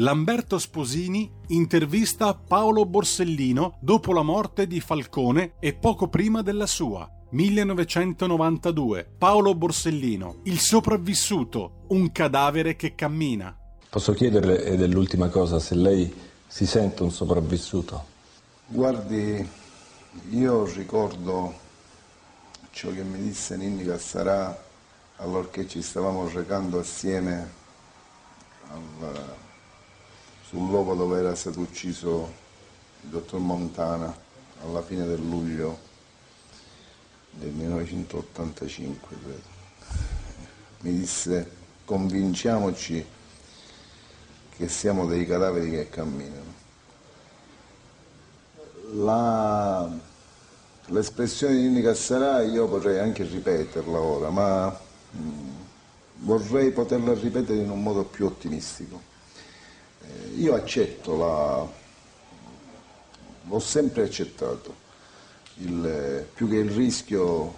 Lamberto Sposini intervista Paolo Borsellino dopo la morte di Falcone e poco prima della sua. 1992. Paolo Borsellino, il sopravvissuto, un cadavere che cammina. Posso chiederle, ed è l'ultima cosa, se lei si sente un sopravvissuto? Guardi, io ricordo ciò che mi disse Ninni Cassarà allorché ci stavamo recando assieme al sul luogo dove era stato ucciso il dottor Montana alla fine del luglio del 1985, credo. Mi disse convinciamoci che siamo dei cadaveri che camminano. L'espressione di Nini Cassarà io potrei anche ripeterla ora, ma mh, mm, vorrei poterla ripetere in un modo più ottimistico io accetto la... l'ho sempre accettato, il, più che il rischio,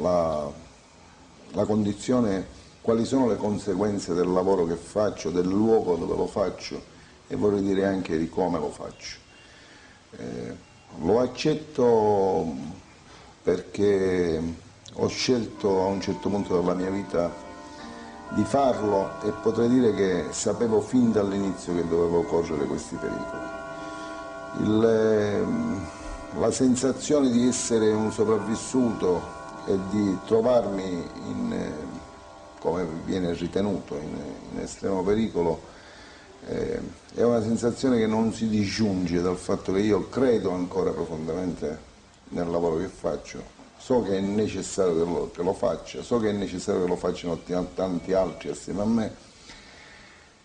la, la condizione, quali sono le conseguenze del lavoro che faccio, del luogo dove lo faccio e vorrei dire anche di come lo faccio. Eh, lo accetto perché ho scelto a un certo punto della mia vita di farlo e potrei dire che sapevo fin dall'inizio che dovevo correre questi pericoli. Il, ehm, la sensazione di essere un sopravvissuto e di trovarmi in, eh, come viene ritenuto, in, in estremo pericolo, eh, è una sensazione che non si disgiunge dal fatto che io credo ancora profondamente nel lavoro che faccio so che è necessario che lo, che lo, faccia, so che è necessario che lo facciano tanti altri assieme a me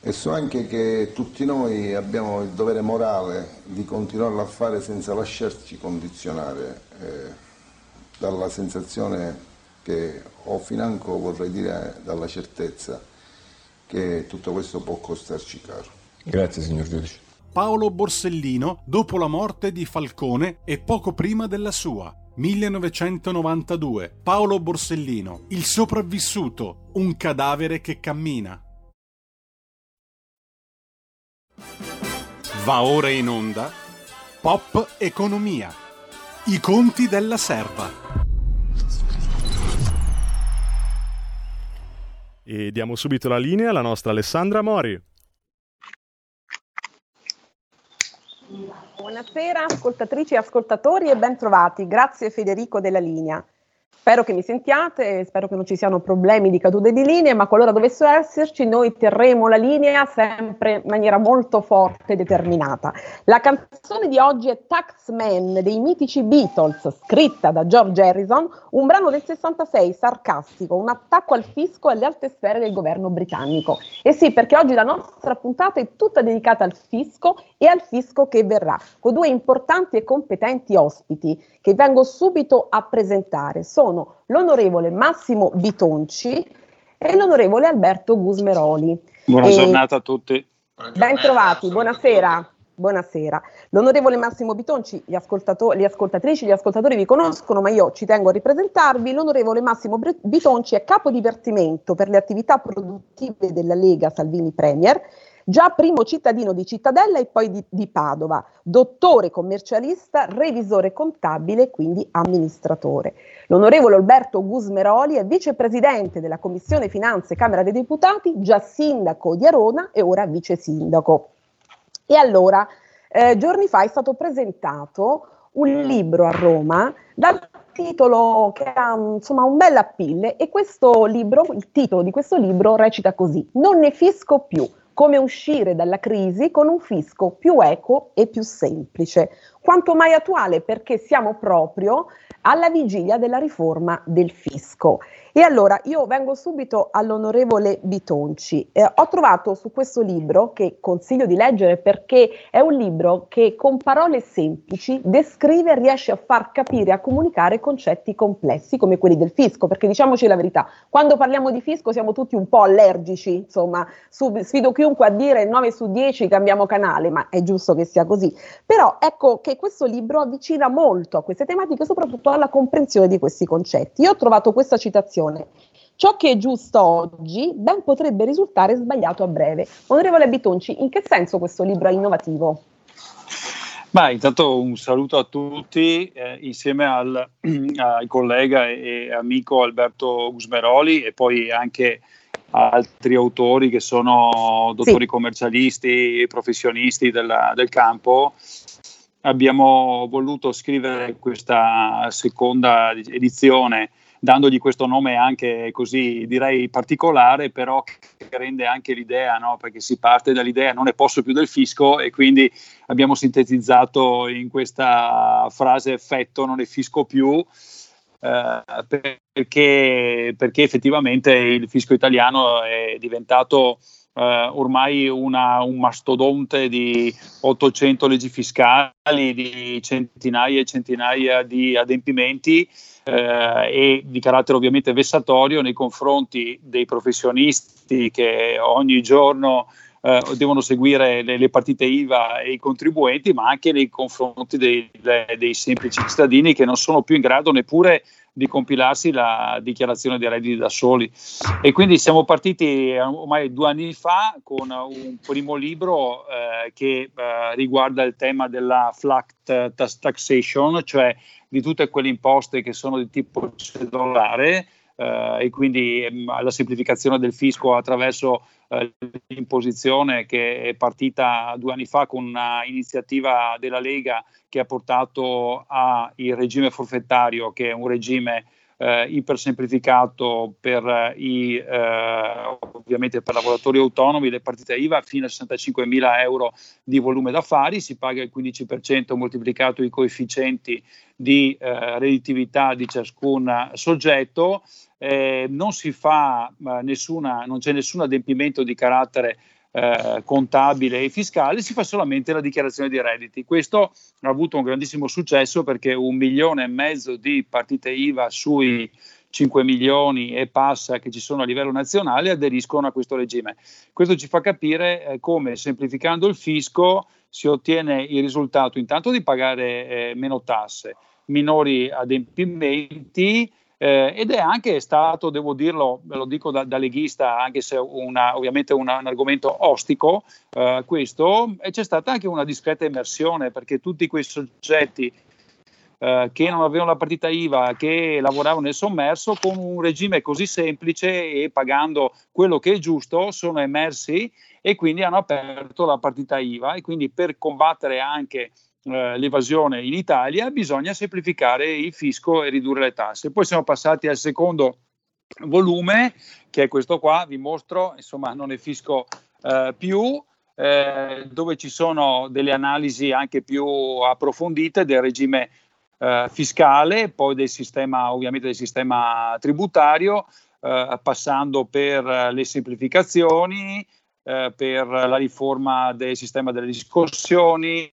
e so anche che tutti noi abbiamo il dovere morale di continuarlo a fare senza lasciarci condizionare eh, dalla sensazione che ho financo, vorrei dire, dalla certezza che tutto questo può costarci caro. Grazie signor giudice. Paolo Borsellino dopo la morte di Falcone e poco prima della sua. 1992. Paolo Borsellino. Il sopravvissuto. Un cadavere che cammina. Va ora in onda. Pop Economia. I conti della serva. E diamo subito la linea alla nostra Alessandra Mori. Buonasera ascoltatrici e ascoltatori e bentrovati. Grazie Federico della linea. Spero che mi sentiate, spero che non ci siano problemi di cadute di linee, ma qualora dovessero esserci, noi terremo la linea sempre in maniera molto forte e determinata. La canzone di oggi è Taxman dei mitici Beatles, scritta da George Harrison, un brano del 66 sarcastico, un attacco al fisco e alle alte sfere del governo britannico. E sì, perché oggi la nostra puntata è tutta dedicata al fisco e al fisco che verrà, con due importanti e competenti ospiti che vengo subito a presentare. Sono l'onorevole Massimo Bitonci e l'onorevole Alberto Gusmeroli. Buona e... giornata a tutti. Ben trovati, buonasera. Buonasera. L'onorevole Massimo Bitonci, gli, le ascoltatrici, gli ascoltatori vi conoscono, ma io ci tengo a ripresentarvi. L'onorevole Massimo Bitonci è capo divertimento per le attività produttive della Lega Salvini Premier già primo cittadino di Cittadella e poi di, di Padova, dottore commercialista, revisore contabile e quindi amministratore. L'onorevole Alberto Gusmeroli è vicepresidente della Commissione Finanze Camera dei Deputati, già sindaco di Arona e ora vice sindaco. E allora, eh, giorni fa è stato presentato un libro a Roma dal titolo che ha insomma un bel appeal e questo libro, il titolo di questo libro recita così: Non ne fisco più, come uscire dalla crisi con un fisco più equo e più semplice, quanto mai attuale perché siamo proprio alla vigilia della riforma del fisco. E allora io vengo subito all'onorevole Bitonci. Eh, ho trovato su questo libro, che consiglio di leggere perché è un libro che con parole semplici descrive e riesce a far capire, a comunicare concetti complessi come quelli del fisco, perché diciamoci la verità, quando parliamo di fisco siamo tutti un po' allergici, insomma, su, sfido chiunque a dire 9 su 10 cambiamo canale, ma è giusto che sia così. Però ecco che questo libro avvicina molto a queste tematiche, soprattutto alla comprensione di questi concetti. Io ho trovato questa citazione Ciò che è giusto oggi ben potrebbe risultare sbagliato a breve. Onorevole Bitonci, in che senso questo libro è innovativo? Ma intanto un saluto a tutti eh, insieme al, al, collega e amico Alberto Gusmeroli e poi anche altri autori che sono dottori sì. commercialisti e professionisti della, del campo. Abbiamo voluto scrivere questa seconda edizione dandogli questo nome anche così direi particolare, però che rende anche l'idea, no? perché si parte dall'idea non ne posso più del fisco e quindi abbiamo sintetizzato in questa frase effetto non ne fisco più. Eh, perché, perché effettivamente il fisco italiano è diventato Uh, ormai una, un mastodonte di 800 leggi fiscali, di centinaia e centinaia di adempimenti eh, e di carattere ovviamente vessatorio nei confronti dei professionisti che ogni giorno eh, devono seguire le, le, partite IVA e i contribuenti, ma anche nei confronti dei, dei semplici cittadini che non sono più in grado neppure di compilarsi la dichiarazione dei redditi da soli. E quindi siamo partiti eh, ormai due anni fa con un primo libro eh, che eh, riguarda il tema della flat taxation, cioè di tutte quelle imposte che sono di tipo cedolare. Uh, e quindi um, la semplificazione del fisco attraverso uh, l'imposizione che è partita due anni fa con un'iniziativa della Lega che ha portato al regime forfettario, che è un regime eh, ipersemplificato per i, eh, ovviamente per lavoratori autonomi, le partite IVA fino a 65 mila euro di volume d'affari, si paga il 15% moltiplicato i coefficienti di eh, redditività di ciascun soggetto, eh, non si fa nessuna, non c'è nessun adempimento di carattere eh, contabile e fiscale, si fa solamente la dichiarazione di redditi. Questo ha avuto un grandissimo successo perché un milione e mezzo di partite IVA sui 5 milioni e passa che ci sono a livello nazionale aderiscono a questo regime. Questo ci fa capire eh, come semplificando il fisco si ottiene il risultato intanto di pagare eh, meno tasse, minori adempimenti eh, ed è anche stato, devo dirlo, ve lo dico da, da leghista, anche se una, ovviamente una, un argomento ostico, eh, questo, e c'è stata anche una discreta emersione perché tutti quei soggetti eh, che non avevano la partita IVA, che lavoravano nel sommerso, con un regime così semplice e pagando quello che è giusto, sono emersi e quindi hanno aperto la partita IVA. E quindi per combattere anche eh, l'evasione in Italia, bisogna semplificare il fisco e ridurre le tasse. Poi siamo passati al secondo volume, che è questo qua, vi mostro, insomma non ne fisco eh, più, eh, dove ci sono delle analisi anche più approfondite del regime eh, fiscale, poi del sistema, ovviamente del sistema tributario, eh, passando per le semplificazioni, eh, per la riforma del sistema delle discussioni,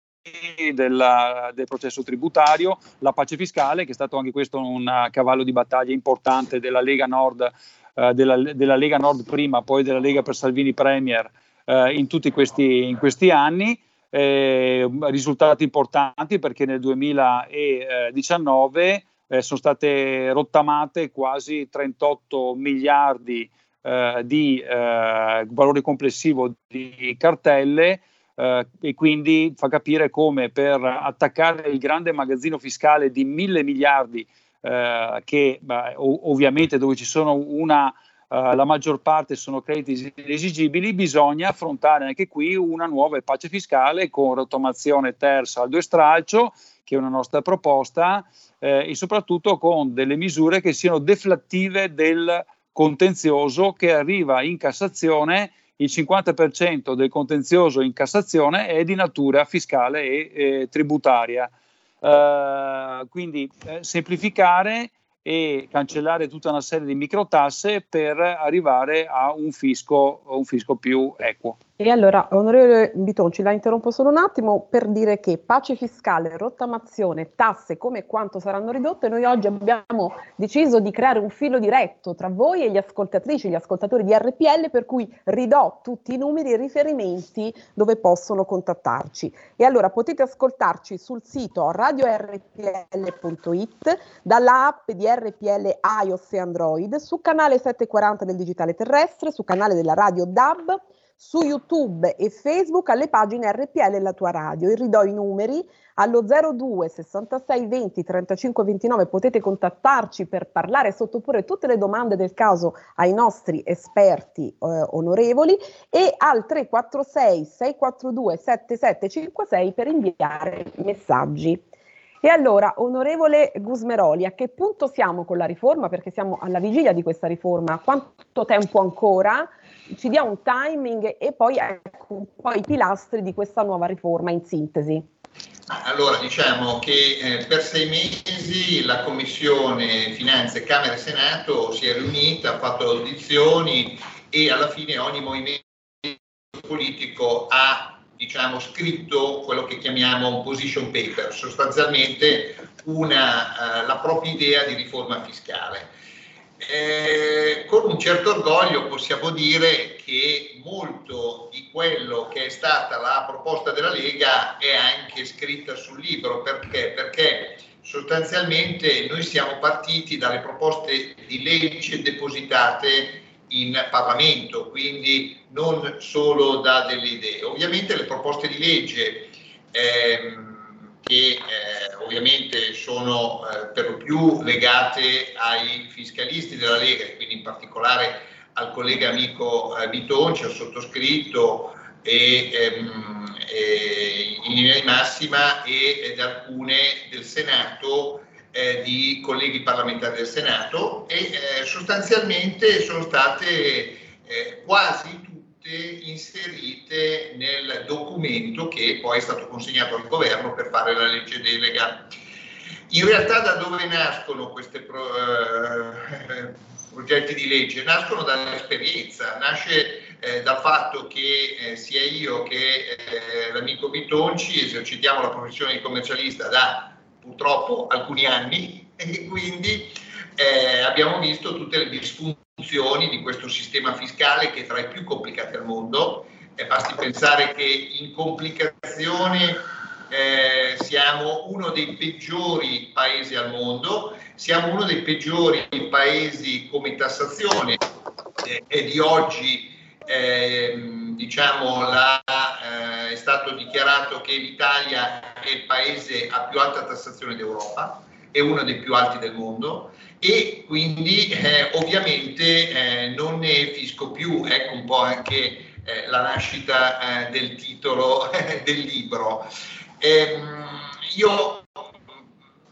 della, del processo tributario, la pace fiscale, che è stato anche questo un cavallo di battaglia importante della Lega Nord, eh, della, della, Lega Nord prima, poi della Lega per Salvini Premier eh, in tutti questi, in questi anni. Eh, risultati importanti perché nel 2019 eh, sono state rottamate quasi 38 miliardi eh, di eh, valore complessivo di cartelle eh, e quindi fa capire come per attaccare il grande magazzino fiscale di mille miliardi, eh, che beh, ovviamente dove ci sono una Uh, la maggior parte sono crediti esigibili, bisogna affrontare anche qui una nuova pace fiscale con rottamazione ter, saldo e stralcio, che è una nostra proposta, eh, e soprattutto con delle misure che siano deflattive del contenzioso che arriva in Cassazione il 50% del contenzioso in Cassazione è di natura fiscale e eh, tributaria. Uh, quindi eh, semplificare e cancellare tutta una serie di microtasse per arrivare a un fisco, un fisco più equo. E allora, onorevole Bitonci, la interrompo solo un attimo per dire che pace fiscale, rottamazione, tasse, come e quanto saranno ridotte, noi oggi abbiamo deciso di creare un filo diretto tra voi e gli ascoltatrici, gli ascoltatori di RPL, per cui ridò tutti i numeri e i riferimenti dove possono contattarci. E allora potete ascoltarci sul sito radiorpl.it, dalla app di RPL iOS e Android, su canale 740 del digitale terrestre, su canale della radio DAB, su YouTube e Facebook alle pagine RPL e la tua radio. E ridò i numeri allo 02 66 20 35 29 potete contattarci per parlare e sottoporre tutte le domande del caso ai nostri esperti eh, onorevoli e al 346 642 7756 per inviare messaggi. E allora, onorevole Gusmeroli, a che punto siamo con la riforma? Perché siamo alla vigilia di questa riforma. Quanto tempo ancora? ci dia un timing e poi ecco un po' i pilastri di questa nuova riforma in sintesi. Allora, diciamo che eh, per sei mesi la Commissione Finanze, Camera e Senato si è riunita, ha fatto audizioni e alla fine ogni movimento politico ha diciamo, scritto quello che chiamiamo un position paper, sostanzialmente una, uh, la propria idea di riforma fiscale. Eh, con un certo orgoglio possiamo dire che molto di quello che è stata la proposta della Lega è anche scritta sul libro. Perché? Perché sostanzialmente noi siamo partiti dalle proposte di legge depositate in Parlamento, quindi non solo da delle idee. Ovviamente le proposte di legge ehm, che eh, ovviamente sono eh, per lo più legate ai fiscalisti della Lega quindi in particolare al collega amico eh, Bitonci, al sottoscritto e, ehm, e in linea di massima e, ed alcune del Senato eh, di colleghi parlamentari del Senato e eh, sostanzialmente sono state eh, quasi tutte inserite nel documento che poi è stato consegnato al governo per fare la legge delega. In realtà da dove nascono questi eh, progetti di legge? Nascono dall'esperienza, nasce eh, dal fatto che eh, sia io che eh, l'amico Bitonci esercitiamo la professione di commercialista da purtroppo alcuni anni e quindi eh, abbiamo visto tutte le disfunzioni funzioni di questo sistema fiscale che è tra i più complicati al mondo. Eh, basti pensare che in complicazione eh, siamo uno dei peggiori paesi al mondo, siamo uno dei peggiori paesi come tassazione eh, e di oggi ehm, diciamo la, stato dichiarato che l'Italia è il paese a più alta tassazione d'Europa, è uno dei più alti del mondo e quindi eh, ovviamente eh, non ne fisco più, ecco un po' anche eh, la nascita eh, del titolo del libro. Ehm, io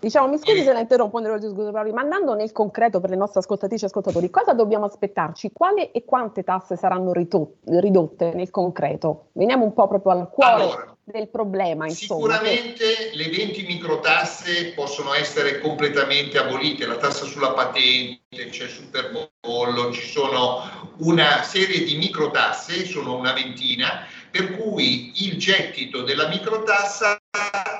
Diciamo, mi scusi se la interrompo, ma andando nel concreto per le nostre ascoltatrici e ascoltatori, cosa dobbiamo aspettarci? Quali e quante tasse saranno ridotte nel concreto? Veniamo un po' proprio al cuore allora, del problema. Insomma. Sicuramente le 20 microtasse possono essere completamente abolite, la tassa sulla patente, c'è il superbollo, ci sono una serie di microtasse, sono una ventina, per cui il gettito della microtassa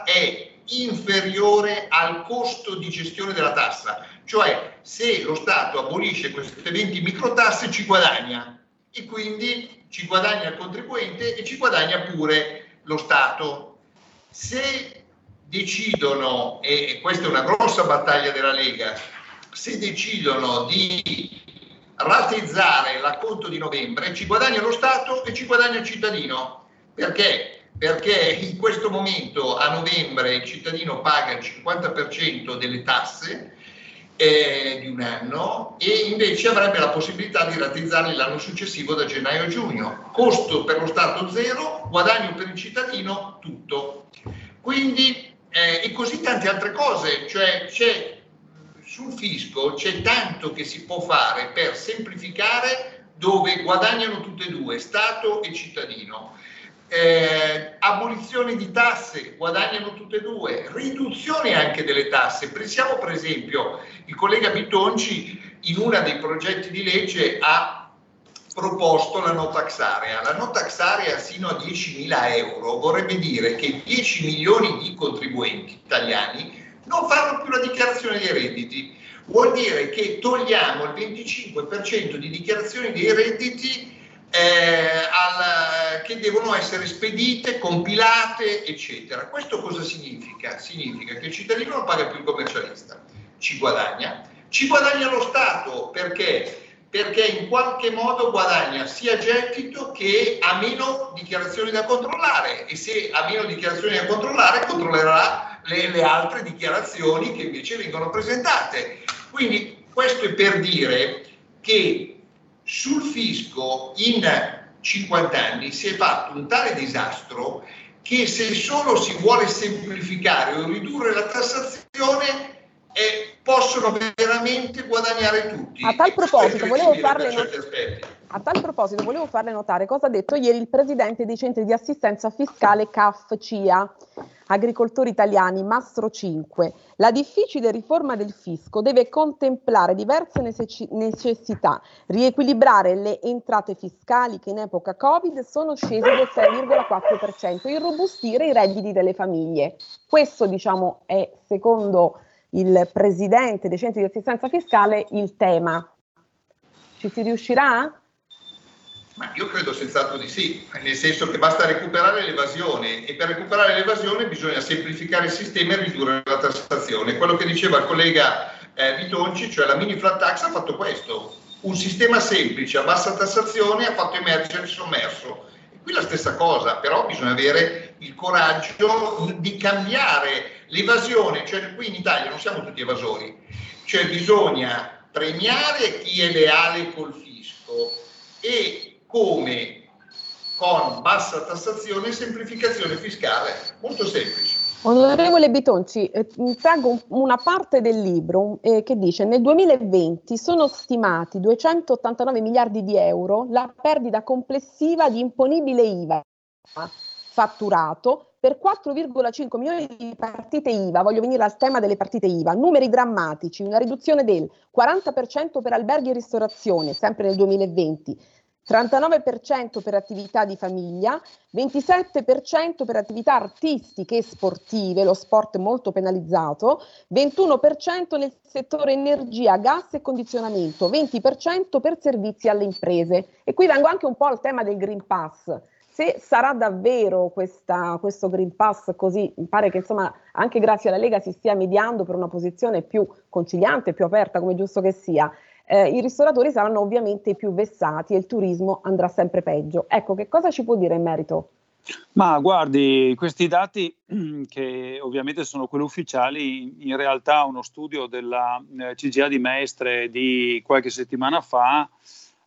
è inferiore al costo di gestione della tassa, cioè se lo Stato abolisce queste 20 microtasse ci guadagna e quindi ci guadagna il contribuente e ci guadagna pure lo Stato. Se decidono, e questa è una grossa battaglia della Lega, se decidono di rateizzare l'acconto di novembre, ci guadagna lo Stato e ci guadagna il cittadino. Perché? Perché in questo momento a novembre il cittadino paga il 50% delle tasse eh, di un anno e invece avrebbe la possibilità di rateizzarli l'anno successivo da gennaio a giugno. Costo per lo Stato zero, guadagno per il cittadino tutto. Quindi, eh, e così tante altre cose, cioè c'è sul fisco c'è tanto che si può fare per semplificare dove guadagnano tutte e due, Stato e cittadino eh, abolizione di tasse, guadagnano tutte e due, riduzione anche delle tasse. Pensiamo per esempio, il collega Bitonci in uno dei progetti di legge ha proposto la no tax area. La no tax area sino a 10.000 euro vorrebbe dire che 10 milioni di contribuenti italiani non fanno più la dichiarazione dei redditi. Vuol dire che togliamo il 25% di dichiarazioni dei redditi eh, al, che devono essere spedite, compilate, eccetera. Questo cosa significa? Significa che il cittadino non paga più il commercialista, ci guadagna. Ci guadagna lo Stato perché? Perché in qualche modo guadagna sia gettito che ha meno dichiarazioni da controllare e se ha meno dichiarazioni da controllare controllerà le, le altre dichiarazioni che invece vengono presentate. Quindi questo è per dire che sul fisco in 50 anni si è fatto un tale disastro che se solo si vuole semplificare o ridurre la tassazione eh, possono veramente guadagnare tutti. A tal proposito, volevo farle not- a tal proposito, volevo farle notare cosa ha detto ieri il presidente dei centri di assistenza fiscale CAF CIA, agricoltori italiani, Mastro 5. La difficile riforma del fisco deve contemplare diverse necessità, riequilibrare le entrate fiscali che in epoca Covid sono scese del 6,4%, irrobustire i redditi delle famiglie. Questo, diciamo, è secondo il presidente dei centri di assistenza fiscale il tema. Ci si riuscirà? Ma io credo senz'altro di sì, nel senso che basta recuperare l'evasione e per recuperare l'evasione bisogna semplificare il sistema e ridurre la tassazione. Quello che diceva il collega eh, Vitonci, cioè la mini flat tax, ha fatto questo. Un sistema semplice a bassa tassazione ha fatto emergere il sommerso. E qui la stessa cosa, però bisogna avere il coraggio di cambiare l'evasione, cioè qui in Italia non siamo tutti evasori, cioè bisogna premiare chi è leale col fisco e come con bassa tassazione e semplificazione fiscale. Molto semplice. Onorevole Bitonci, eh, traggo una parte del libro eh, che dice nel 2020 sono stimati 289 miliardi di euro la perdita complessiva di imponibile IVA fatturato per 4,5 milioni di partite IVA, voglio venire al tema delle partite IVA, numeri drammatici, una riduzione del 40% per alberghi e ristorazione, sempre nel 2020, 39% per attività di famiglia, 27% per attività artistiche e sportive, lo sport molto penalizzato, 21% nel settore energia, gas e condizionamento, 20% per servizi alle imprese. E qui vengo anche un po' al tema del Green Pass. Se sarà davvero questa, questo Green Pass così, mi pare che insomma anche grazie alla Lega si stia mediando per una posizione più conciliante, più aperta, come giusto che sia eh, i ristoratori saranno ovviamente più vessati e il turismo andrà sempre peggio. Ecco, che cosa ci può dire in merito? Ma guardi, questi dati che ovviamente sono quelli ufficiali, in realtà uno studio della eh, CGA di Mestre di qualche settimana fa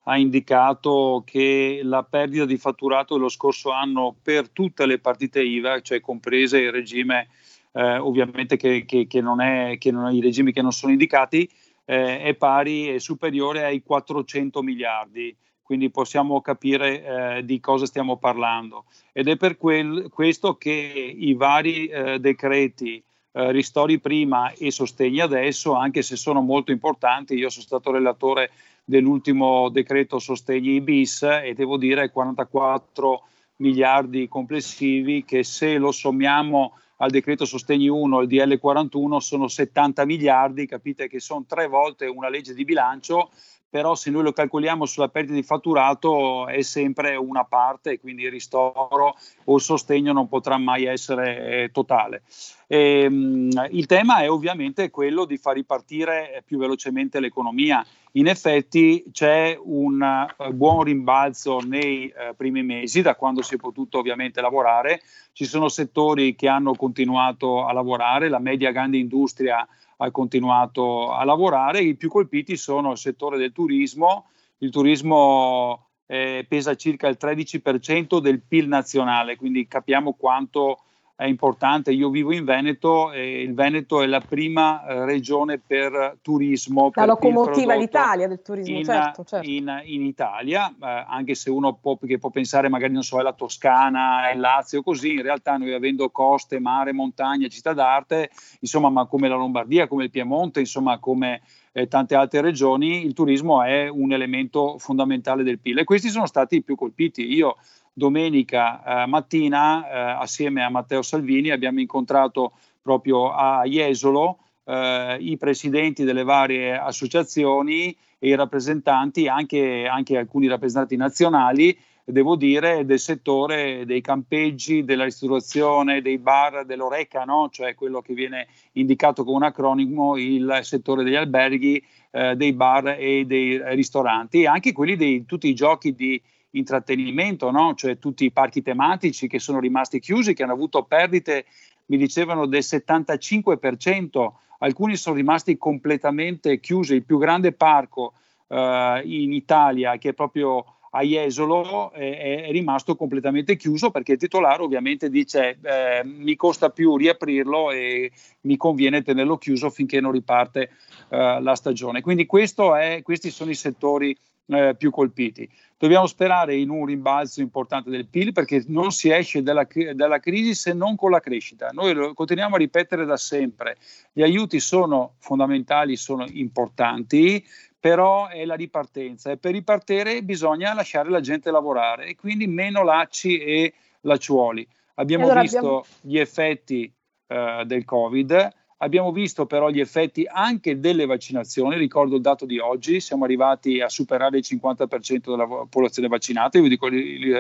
ha indicato che la perdita di fatturato dello scorso anno per tutte le partite IVA, cioè comprese il regime eh, ovviamente che, che, che, non è, che non è i regimi che non sono indicati, eh, è pari e superiore ai 400 miliardi, quindi possiamo capire eh, di cosa stiamo parlando. Ed è per quel, questo che i vari eh, decreti eh, ristori prima e sostegni adesso, anche se sono molto importanti, io sono stato relatore dell'ultimo decreto sostegni bis e devo dire 44 miliardi complessivi che se lo sommiamo al decreto sostegni 1 al DL 41 sono 70 miliardi, capite che sono tre volte una legge di bilancio, però se noi lo calcoliamo sulla perdita di fatturato è sempre una parte, quindi il ristoro o il sostegno non potrà mai essere eh, totale. E, mh, il tema è ovviamente quello di far ripartire più velocemente l'economia. In effetti c'è un uh, buon rimbalzo nei primi mesi, da quando si è potuto ovviamente lavorare. Ci sono settori che hanno continuato a lavorare, la media grande industria ha continuato a lavorare, i più colpiti sono il settore del turismo. Il turismo eh, pesa circa il 13% del PIL nazionale, quindi capiamo quanto è importante. Io vivo in Veneto e il Veneto è la prima eh, regione per turismo. La per locomotiva d'Italia del turismo, in, certo, certo. In, in Italia, eh, anche se uno può, può, pensare magari, non so, è la Toscana, è il Lazio, così, in realtà noi avendo coste, mare, montagna, città d'arte, insomma, ma come la Lombardia, come il Piemonte, insomma, come e tante altre regioni, il turismo è un elemento fondamentale del PIL e questi sono stati i più colpiti. Io domenica eh, mattina, eh, assieme a Matteo Salvini, abbiamo incontrato proprio a Jesolo eh, i presidenti delle varie associazioni e i rappresentanti, anche, anche alcuni rappresentanti nazionali, devo dire, del settore dei campeggi, della ristorazione, dei bar, dell'Oreca, no? cioè quello che viene indicato come un acronimo, il settore degli alberghi, eh, dei bar e dei ristoranti, e anche quelli di tutti i giochi di intrattenimento, no? cioè tutti i parchi tematici che sono rimasti chiusi, che hanno avuto perdite, mi dicevano, del 75%, alcuni sono rimasti completamente chiusi, il più grande parco eh, in Italia che è proprio a Jesolo è, è, rimasto completamente chiuso perché il titolare ovviamente dice eh, mi costa più riaprirlo e mi conviene tenerlo chiuso finché non riparte eh, la stagione. Quindi è, questi sono i settori eh, più colpiti. Dobbiamo sperare in un rimbalzo importante del PIL perché non si esce dalla, dalla crisi se non con la crescita. Noi lo continuiamo a ripetere da sempre. Gli aiuti sono fondamentali, sono importanti, però è la ripartenza e per ripartire bisogna lasciare la gente lavorare e quindi meno lacci e lacciuoli. Abbiamo allora visto abbiamo... gli effetti uh, del Covid, abbiamo visto però gli effetti anche delle vaccinazioni, ricordo il dato di oggi, siamo arrivati a superare il 50% della popolazione vaccinata, io vi dico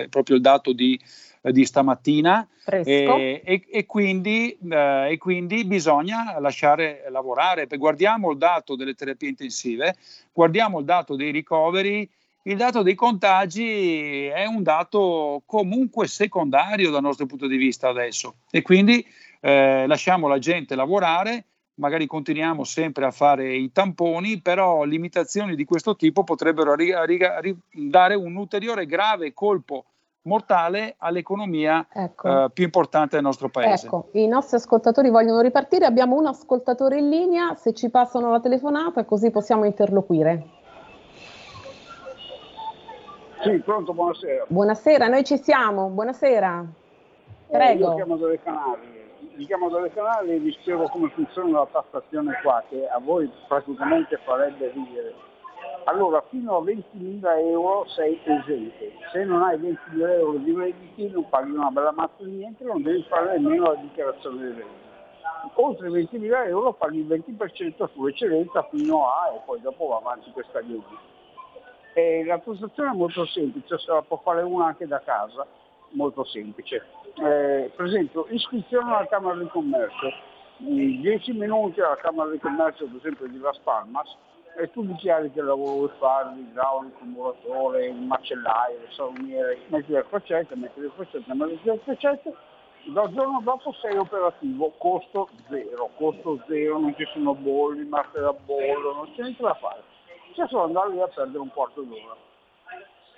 proprio il dato di di stamattina. E, e, e, quindi, eh, e, quindi, bisogna lasciare lavorare. Guardiamo il dato delle terapie intensive, guardiamo il dato dei ricoveri, il dato dei contagi è un dato comunque secondario dal nostro punto di vista adesso. E quindi eh, lasciamo la gente lavorare magari continuiamo sempre a fare i tamponi, però limitazioni di questo tipo potrebbero ri- ri- dare un ulteriore grave colpo mortale all'economia ecco. eh, più importante del nostro paese. Ecco, i nostri ascoltatori vogliono ripartire, abbiamo un ascoltatore in linea, se ci passano la telefonata così possiamo interloquire. Sì, pronto, buonasera. Buonasera, noi ci siamo, buonasera. Prego. Eh, io chiamo dalle canali, vi chiamo dalle canali e vi spiego come funziona la tassazione qua, che a voi praticamente farebbe ridere allora fino a 20.000 euro sei esente. Se non hai 20.000 euro di redditi non paghi una bella mazza di niente, non devi fare nemmeno la dichiarazione dei redditi. Oltre 20.000 euro paghi il 20% sull'eccedenza fino a e poi dopo va avanti questa legge. E la tassazione è molto semplice, se la può fare una anche da casa, molto semplice. Eh, per esempio iscrizione alla Camera di Commercio, 10 minuti alla Camera di Commercio per esempio di Las Palmas, e tu dichiari che lavoro vuoi fare, l'idraulico, il muratore, il macellaio, il salumiere, metti le crocette, metti le crocette, metti le crocette, dal giorno dopo sei operativo, costo zero, costo zero, non ci sono bolli, marche da bollo, non c'è niente da fare. C'è solo andare lì a perdere un quarto d'ora.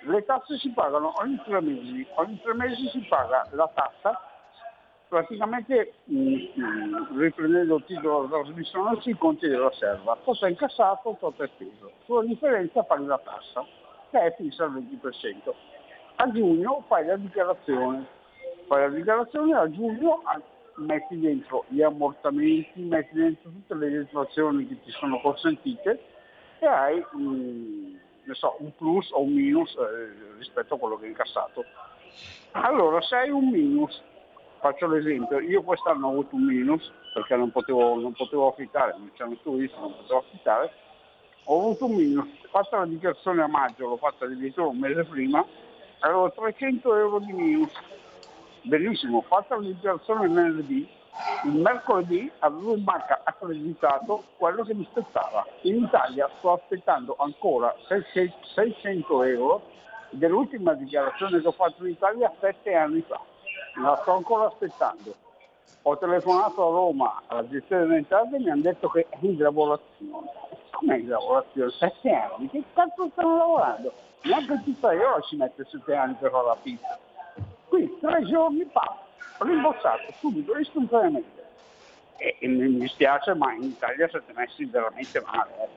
Le tasse si pagano ogni tre mesi, ogni tre mesi si paga la tassa praticamente mh, mm, mm, riprendendo il titolo della trasmissione si conti della serva, cosa incassato, tot è speso. Sulla differenza paghi la tassa, che è fissa al 20%. A giugno fai la dichiarazione, fai la dichiarazione a giugno metti dentro gli ammortamenti, metti dentro tutte le detrazioni che ti sono consentite e hai mh, mm, so, un plus o un minus eh, rispetto a quello che hai incassato. Allora se hai un minus Faccio l'esempio, io quest'anno ho avuto un minus perché non potevo, non potevo affittare, non c'erano turisti, non potevo affittare, ho avuto un minus, fatta la dichiarazione a maggio, l'ho fatta addirittura un mese prima, avevo 300 euro di minus, benissimo, fatta la dichiarazione venerdì, il mercoledì avevo in banca accreditato quello che mi aspettava. In Italia sto aspettando ancora 600 euro dell'ultima dichiarazione che ho fatto in Italia sette anni fa la sto ancora aspettando. Ho telefonato a Roma alla gestione delle entrate e mi hanno detto che è in lavorazione. Com'è in lavorazione? Sette anni? Che cazzo stanno lavorando? Neanche tutta ora ci mette sette anni per fare la pizza. Qui tre giorni fa, rimborsato subito, istantaneamente. E, e mi dispiace, ma in Italia siete messi veramente male. Eh.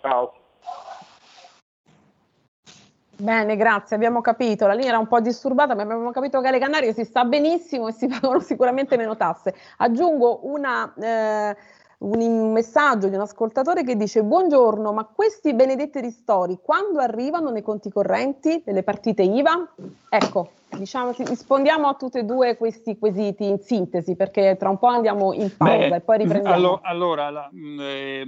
Ciao. Bene, grazie, abbiamo capito. La linea era un po' disturbata, ma abbiamo capito che alle Canarie si sta benissimo e si pagano sicuramente meno tasse. Aggiungo una, eh, un messaggio di un ascoltatore che dice buongiorno, ma questi benedetti ristori quando arrivano nei conti correnti delle partite IVA? Ecco, diciamo, rispondiamo a tutti e due questi quesiti in sintesi perché tra un po' andiamo in pausa Beh, e poi riprendiamo. Allora, allora la, eh,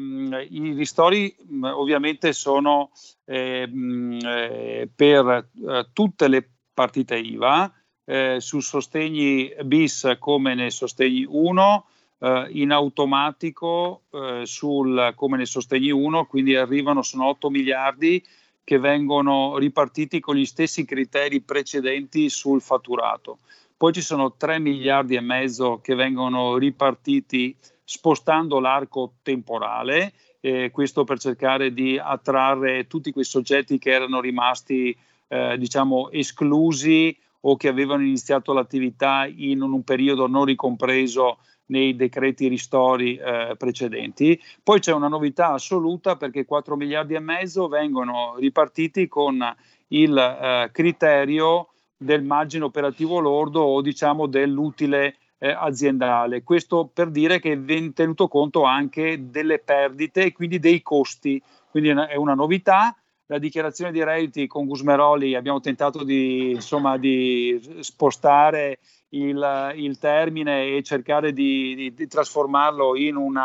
i ristori mh, ovviamente sono eh, mh, eh, per eh, tutte le partite IVA, eh, su sostegni bis come nei sostegni 1 eh, in automatico eh, sul, come nei sostegni 1, quindi arrivano, sono 8 miliardi che vengono ripartiti con gli stessi criteri precedenti sul fatturato. Poi ci sono 3 miliardi e mezzo che vengono ripartiti spostando l'arco temporale, eh, questo per cercare di attrarre tutti quei soggetti che erano rimasti eh, diciamo esclusi o che avevano iniziato l'attività in un periodo non ricompreso nei decreti ristori eh, precedenti. Poi c'è una novità assoluta perché 4 miliardi e mezzo vengono ripartiti con il eh, criterio del margine operativo lordo o diciamo dell'utile eh, aziendale. Questo per dire che viene tenuto conto anche delle perdite e quindi dei costi. Quindi è una, novità la dichiarazione di redditi con Gusmeroli abbiamo tentato di, insomma, di spostare il, il, termine e cercare di, di, di, trasformarlo in un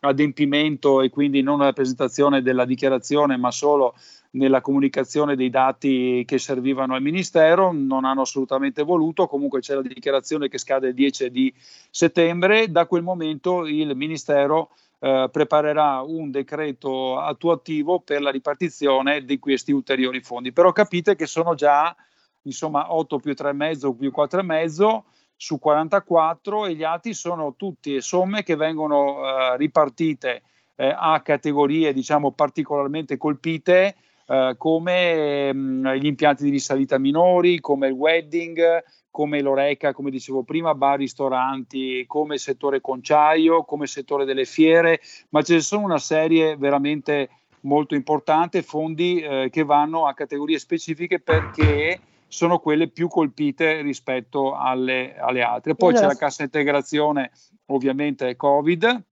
adempimento e quindi non una presentazione della dichiarazione ma solo nella comunicazione dei dati che servivano al Ministero, non hanno assolutamente voluto, comunque c'è la dichiarazione che scade il 10 di settembre, da quel momento il Ministero eh, preparerà un decreto attuativo per la ripartizione di questi ulteriori fondi. Però capite che sono già insomma 8 più 3,5 più 4,5 su 44 e gli altri sono tutte somme che vengono eh, ripartite eh, a categorie diciamo particolarmente colpite eh, come mh, mm, gli impianti di risalita minori, come il wedding, come l'Oreca, come dicevo prima, bar, ristoranti, come settore conciaio, come settore delle fiere, ma ce ne sono una serie veramente molto importante, fondi eh, che vanno a categorie specifiche perché sono quelle più colpite rispetto alle, alle altre. Poi allora, c'è la cassa integrazione, ovviamente Covid,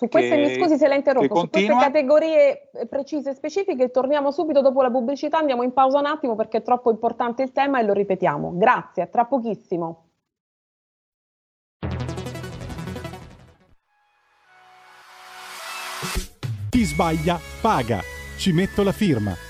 su queste, che, mi scusi se la interrompo, su queste categorie precise e specifiche torniamo subito dopo la pubblicità, andiamo in pausa un attimo perché è troppo importante il tema e lo ripetiamo. Grazie, tra pochissimo. Chi sbaglia paga. Ci metto la firma.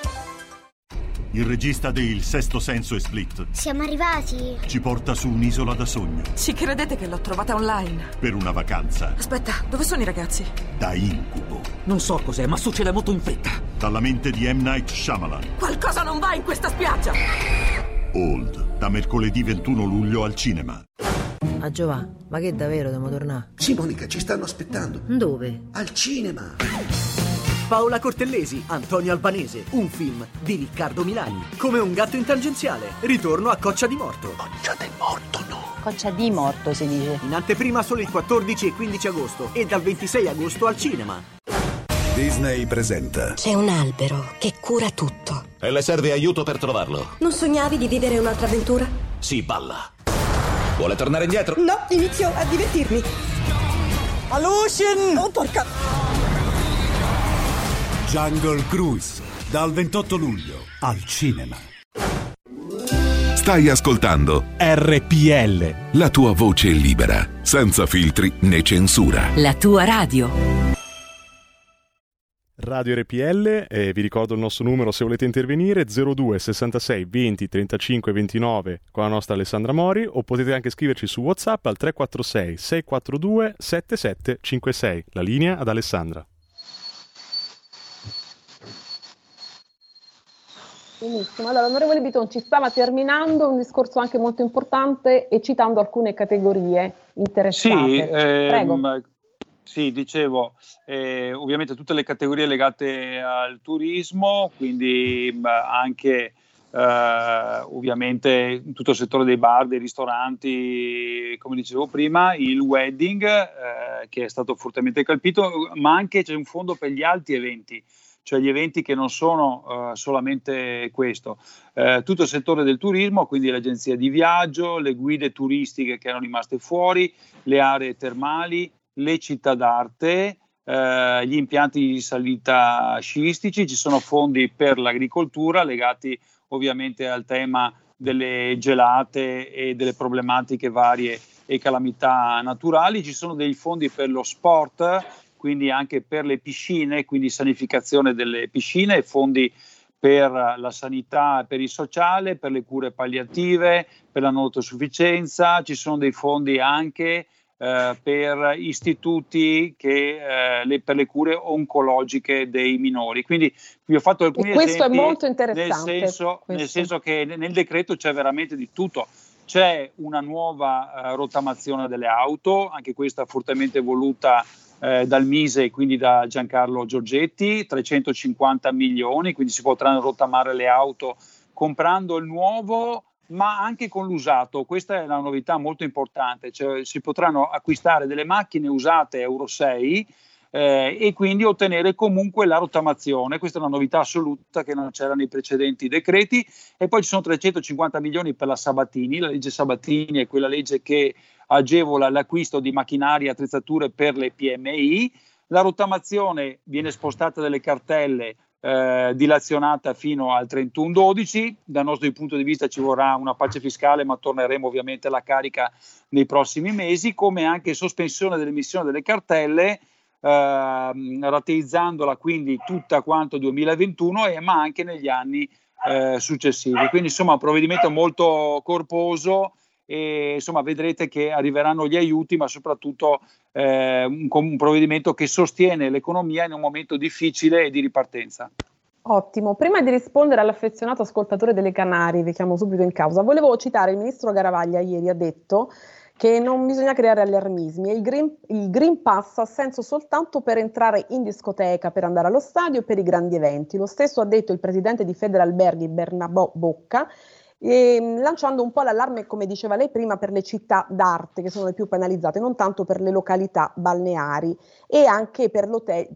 il regista di Il Sesto Senso e Split. Siamo arrivati. Ci porta su un'isola da sogno. Ci credete che l'ho trovata online? Per una vacanza. Aspetta, dove sono i ragazzi? Da incubo. Non so cos'è, ma succede molto in fretta. Dalla mente di M. Night Shyamalan. Qualcosa non va in questa spiaggia! Old, da mercoledì 21 luglio al cinema. Ah Giova, ma che davvero dobbiamo tornare? Sì, Monica, ci stanno aspettando. Dove? Al cinema. Paola Cortellesi, Antonio Albanese, un film di Riccardo Milani. Come un gatto in tangenziale, ritorno a Coccia di Morto. Coccia del Morto, no. Coccia di Morto si dice. In anteprima solo il 14 e 15 agosto e dal 26 agosto al cinema. Disney presenta. C'è un albero che cura tutto. E le serve aiuto per trovarlo. Non sognavi di vivere un'altra avventura? Si balla. Vuole tornare indietro? No, inizio a divertirmi. Alucin! Oh, porca... Jungle Cruise, dal 28 luglio al cinema. Stai ascoltando RPL. La tua voce libera, senza filtri né censura. La tua radio. Radio RPL, e vi ricordo il nostro numero se volete intervenire, 02 66 20 35 29 con la nostra Alessandra Mori o potete anche scriverci su WhatsApp al 346 642 7756. La linea ad Alessandra. Benissimo, allora onorevole Biton ci stava terminando un discorso anche molto importante e citando alcune categorie interessate. Sì, ehm, sì dicevo, eh, ovviamente tutte le categorie legate al turismo, quindi mh, anche eh, ovviamente tutto il settore dei bar, dei ristoranti, come dicevo prima, il wedding eh, che è stato fortemente colpito, ma anche c'è un fondo per gli alti eventi cioè gli eventi che non sono uh, solamente questo. Uh, tutto il settore del turismo, quindi le agenzie di viaggio, le guide turistiche che erano rimaste fuori, le aree termali, le città d'arte, uh, gli impianti di salita sciistici, ci sono fondi per l'agricoltura legati ovviamente al tema delle gelate e delle problematiche varie e calamità naturali, ci sono dei fondi per lo sport, quindi anche per le piscine, quindi sanificazione delle piscine, fondi per la sanità, per il sociale, per le cure palliative, per la non autosufficienza, ci sono dei fondi anche eh, per istituti che, eh, le, per le cure oncologiche dei minori. Quindi vi ho fatto alcuni e questo esempi. è molto interessante. Nel senso, nel senso che nel decreto c'è veramente di tutto. C'è una nuova eh, rottamazione delle auto, anche questa fortemente voluta eh, dal Mise e quindi da Giancarlo Giorgetti, 350 milioni, quindi si potranno rottamare le auto comprando il nuovo ma anche con l'usato. Questa è una novità molto importante, cioè si potranno acquistare delle macchine usate Euro 6 eh, e quindi ottenere comunque la rottamazione. Questa è una novità assoluta che non c'era nei precedenti decreti. E poi ci sono 350 milioni per la Sabatini. La legge Sabatini è quella legge che agevola l'acquisto di macchinari e attrezzature per le PMI. La rottamazione viene spostata dalle cartelle eh, dilazionata fino al 31-12. Dal nostro punto di vista ci vorrà una pace fiscale, ma torneremo ovviamente alla carica nei prossimi mesi, come anche sospensione dell'emissione delle cartelle, eh, rateizzandola quindi tutta quanto 2021, e, ma anche negli anni eh, successivi. Quindi insomma un provvedimento molto corposo e insomma vedrete che arriveranno gli aiuti, ma soprattutto eh, un, un, provvedimento che sostiene l'economia in un momento difficile e di ripartenza. Ottimo, prima di rispondere all'affezionato ascoltatore delle Canarie, vi chiamo subito in causa, volevo citare il ministro Garavaglia ieri ha detto che non bisogna creare allarmismi il green, il green Pass ha senso soltanto per entrare in discoteca, per andare allo stadio e per i grandi eventi. Lo stesso ha detto il presidente di Federalberghi Bernabò Bocca e, ehm, lanciando un po' l'allarme, come diceva lei prima, per le città d'arte che sono le più penalizzate, non tanto per le località balneari e anche per,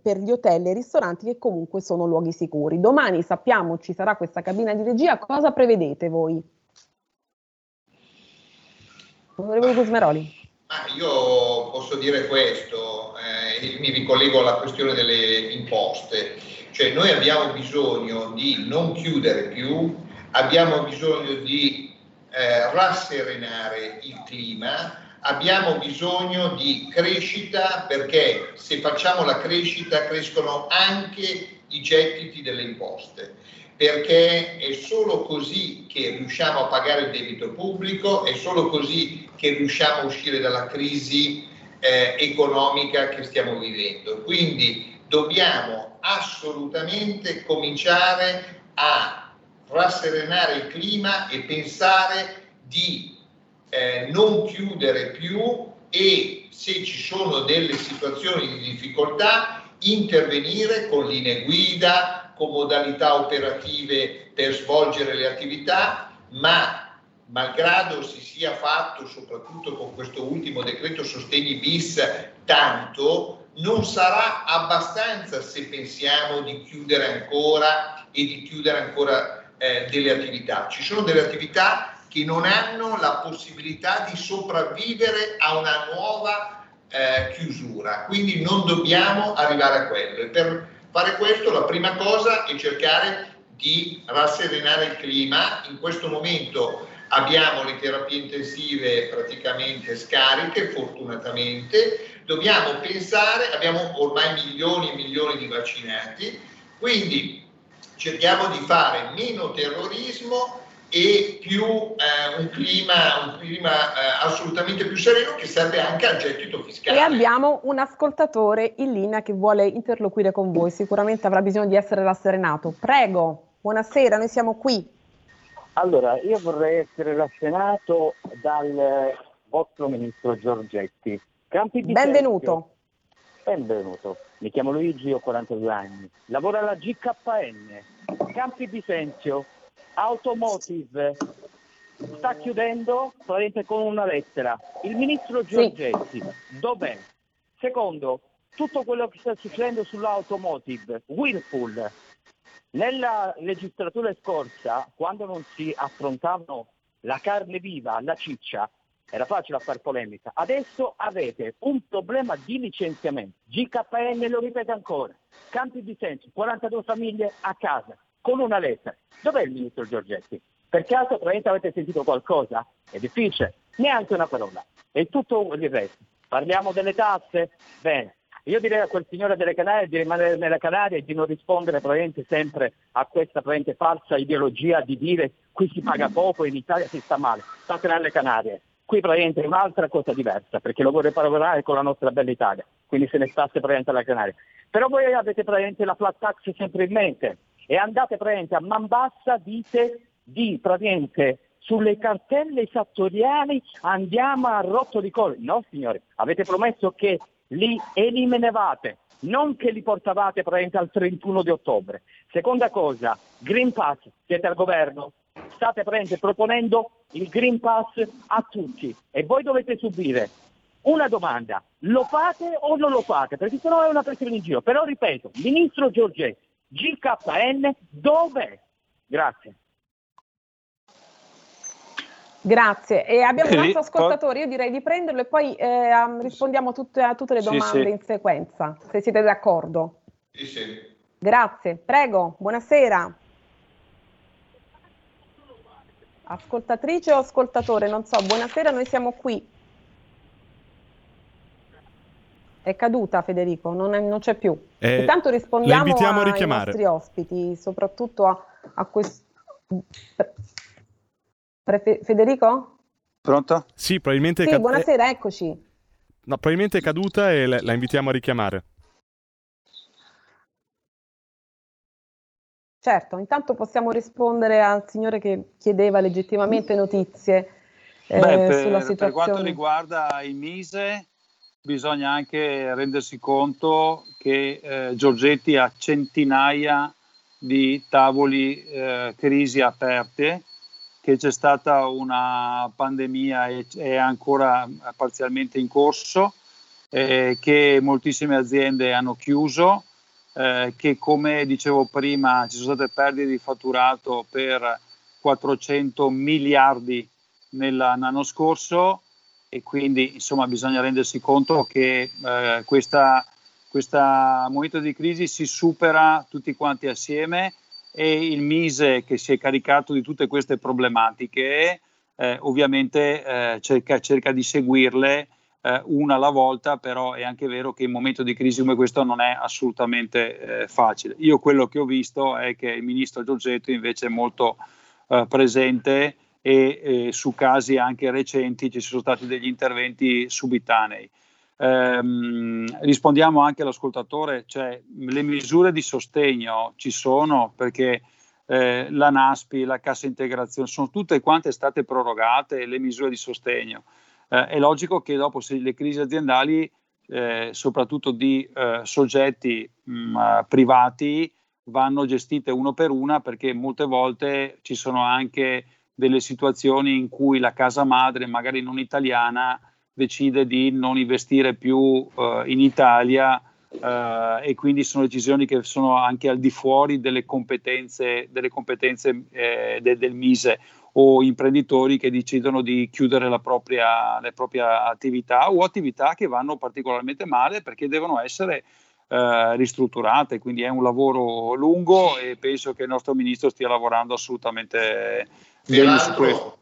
per gli hotel e i ristoranti che comunque sono luoghi sicuri. Domani sappiamo ci sarà questa cabina di regia, cosa prevedete voi? Onorevole Gusmeroli. Io posso dire questo, eh, mi ricollego alla questione delle imposte, cioè noi abbiamo bisogno di non chiudere più abbiamo bisogno di eh, rasserenare il clima, abbiamo bisogno di crescita perché se facciamo la crescita crescono anche i gettiti delle imposte, perché è solo così che riusciamo a pagare il debito pubblico, è solo così che riusciamo a uscire dalla crisi eh, economica che stiamo vivendo. Quindi dobbiamo assolutamente cominciare a rasserenare il clima e pensare di eh, non chiudere più e se ci sono delle situazioni di difficoltà intervenire con linee guida, con modalità operative per svolgere le attività, ma malgrado si sia fatto soprattutto con questo ultimo decreto sostegni bis tanto, non sarà abbastanza se pensiamo di chiudere ancora e di chiudere ancora eh, delle attività. Ci sono delle attività che non hanno la possibilità di sopravvivere a una nuova eh, chiusura, quindi non dobbiamo arrivare a quello. E per fare questo la prima cosa è cercare di rasserenare il clima. In questo momento abbiamo le terapie intensive praticamente scariche, fortunatamente. Dobbiamo pensare, abbiamo ormai milioni e milioni di vaccinati, quindi cerchiamo di fare meno terrorismo e più eh, un clima, un clima eh, assolutamente più sereno che serve anche al gettito fiscale. E abbiamo un ascoltatore in linea che vuole interloquire con voi, sicuramente avrà bisogno di essere rasserenato. Prego, buonasera, noi siamo qui. Allora, io vorrei essere rassenato dal vostro ministro Giorgetti. Benvenuto. Benvenuto. Mi chiamo Luigi, ho 42 anni. Lavoro alla GKN. Campi Bisenzio, Automotive. Sta chiudendo praticamente con una lettera. Il ministro Giorgetti, sì. dov'è? Secondo, tutto quello che sta succedendo sull'automotive, Whirlpool, nella legislatura scorsa, quando non si affrontavano la carne viva, la ciccia, era facile fare polemica. Adesso avete un problema di licenziamento. GKN lo ripete ancora. Campi di senso, 42 famiglie a casa, con una lettera. Dov'è il ministro Giorgetti? Per caso probabilmente avete sentito qualcosa? È difficile. Neanche una parola. E tutto il resto. Parliamo delle tasse? Bene. Io direi a quel signore delle Canarie di rimanere nelle Canarie e di non rispondere probabilmente sempre a questa probabilmente falsa ideologia di dire qui si paga poco e in Italia si sta male. State nelle Canarie. Qui probabilmente è un'altra cosa diversa perché lo vorrei paragonare con la nostra bella Italia, quindi se ne stasse probabilmente alle Canarie. Però voi avete probabilmente la flat tax sempre in mente e andate probabilmente a man bassa, dite di praticamente sulle cartelle esattoriali andiamo a rotto di collo. No signori, avete promesso che li eliminavate, non che li portavate praticamente al 31 di ottobre. Seconda cosa, Green Pass, siete al governo, state praticamente proponendo il Green Pass a tutti e voi dovete subire una domanda, lo fate o non lo fate? Perché sennò è una pressione in giro. Però ripeto, Ministro Giorgetti, GKN, dov'è? Grazie. Grazie. E abbiamo un altro ascoltatore, io direi di prenderlo e poi eh, rispondiamo tutte, a tutte le domande sì, sì. in sequenza, se siete d'accordo. Sì, sì. Grazie. Prego, buonasera. Ascoltatrice o ascoltatore, non so, buonasera, noi siamo qui. È caduta Federico, non, è, non c'è più. Eh, Intanto rispondiamo ai nostri ospiti, soprattutto a, a questo... Pre- Federico? Pronto? Sì, probabilmente sì, è caduta. Buonasera, eccoci. No, probabilmente è caduta e la, la invitiamo a richiamare. Certo, intanto possiamo rispondere al signore che chiedeva legittimamente notizie eh, Beh, per, sulla situazione. Per quanto riguarda il Mise, bisogna anche rendersi conto che eh, Giorgetti ha centinaia di tavoli eh, crisi aperte che c'è stata una pandemia e è ancora parzialmente in corso, eh, che moltissime aziende hanno chiuso, eh, che come dicevo prima ci sono state perdite di fatturato per 400 miliardi nell'anno scorso e quindi insomma bisogna rendersi conto che eh, questa momento di crisi si supera tutti quanti assieme e il Mise che si è caricato di tutte queste problematiche eh, ovviamente eh, cerca, cerca, di seguirle eh, una alla volta, però è anche vero che in momento di crisi come questo non è assolutamente eh, facile. Io quello che ho visto è che il ministro Giorgetto invece è molto eh, presente e su casi anche recenti ci sono stati degli interventi subitanei. Ehm, rispondiamo anche all'ascoltatore, cioè le misure di sostegno ci sono perché eh, la NASPI, la cassa integrazione, sono tutte quante state prorogate le misure di sostegno. Eh, è logico che dopo se le crisi aziendali, eh, soprattutto di eh, soggetti mh, privati, vanno gestite uno per una perché molte volte ci sono anche delle situazioni in cui la casa madre, magari non italiana, decide di non investire più uh, in Italia uh, e quindi sono decisioni che sono anche al di fuori delle competenze, delle competenze eh, de, del Mise. o imprenditori che decidono di chiudere la propria, la propria attività o attività che vanno particolarmente male perché devono essere eh, ristrutturate, quindi è un lavoro lungo e penso che il nostro ministro stia lavorando assolutamente bene su questo.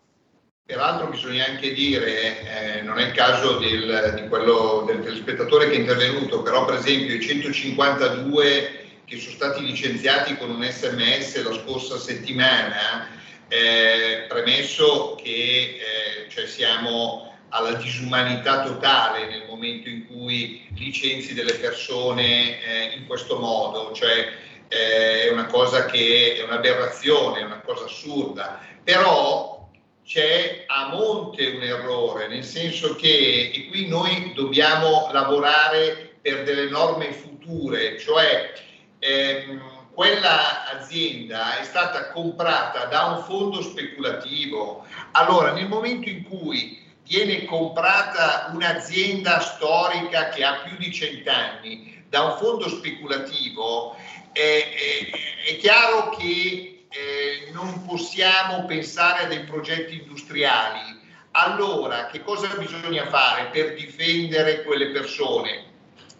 Peraltro bisogna anche dire, eh, non è il caso del, di quello, del telespettatore che è intervenuto, però per esempio i 152 che sono stati licenziati con un sms la scorsa settimana, eh, premesso che eh, cioè siamo alla disumanità totale nel momento in cui licenzi delle persone eh, in questo modo, cioè eh, è una cosa che è un'aberrazione, è una cosa assurda, però c'è a monte un errore, nel senso che, e qui noi dobbiamo lavorare per delle norme future, cioè ehm, quella azienda è stata comprata da un fondo speculativo. Allora, nel momento in cui viene comprata un'azienda storica che ha più di cent'anni da un fondo speculativo, è, è, è chiaro che eh, non possiamo pensare a dei progetti industriali. Allora, che cosa bisogna fare per difendere quelle persone?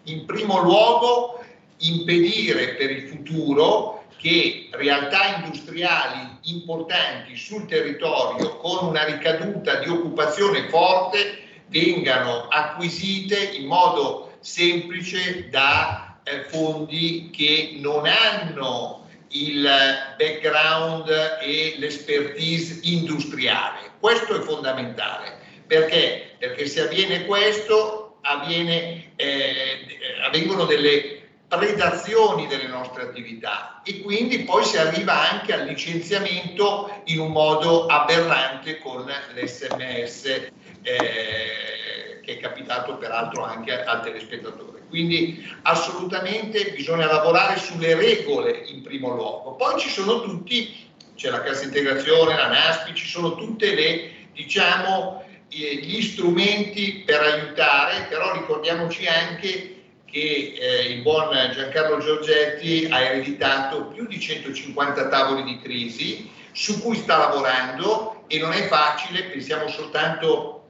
In primo luogo, impedire per il futuro che realtà industriali importanti sul territorio con una ricaduta di occupazione forte vengano acquisite in modo semplice da eh, fondi che non hanno il background e l'expertise industriale. Questo è fondamentale. Perché? Perché se avviene questo, avviene, eh, avvengono delle predazioni delle nostre attività e quindi poi si arriva anche al licenziamento in un modo aberrante con l'SMS eh, che è capitato peraltro anche al telespettatore. Quindi assolutamente bisogna lavorare sulle regole in primo luogo. Poi ci sono tutti, c'è la cassa integrazione, la NASPI, ci sono tutte le, diciamo, gli strumenti per aiutare, però ricordiamoci anche che eh, il buon Giancarlo Giorgetti ha ereditato più di 150 tavoli di crisi su cui sta lavorando e non è facile, pensiamo soltanto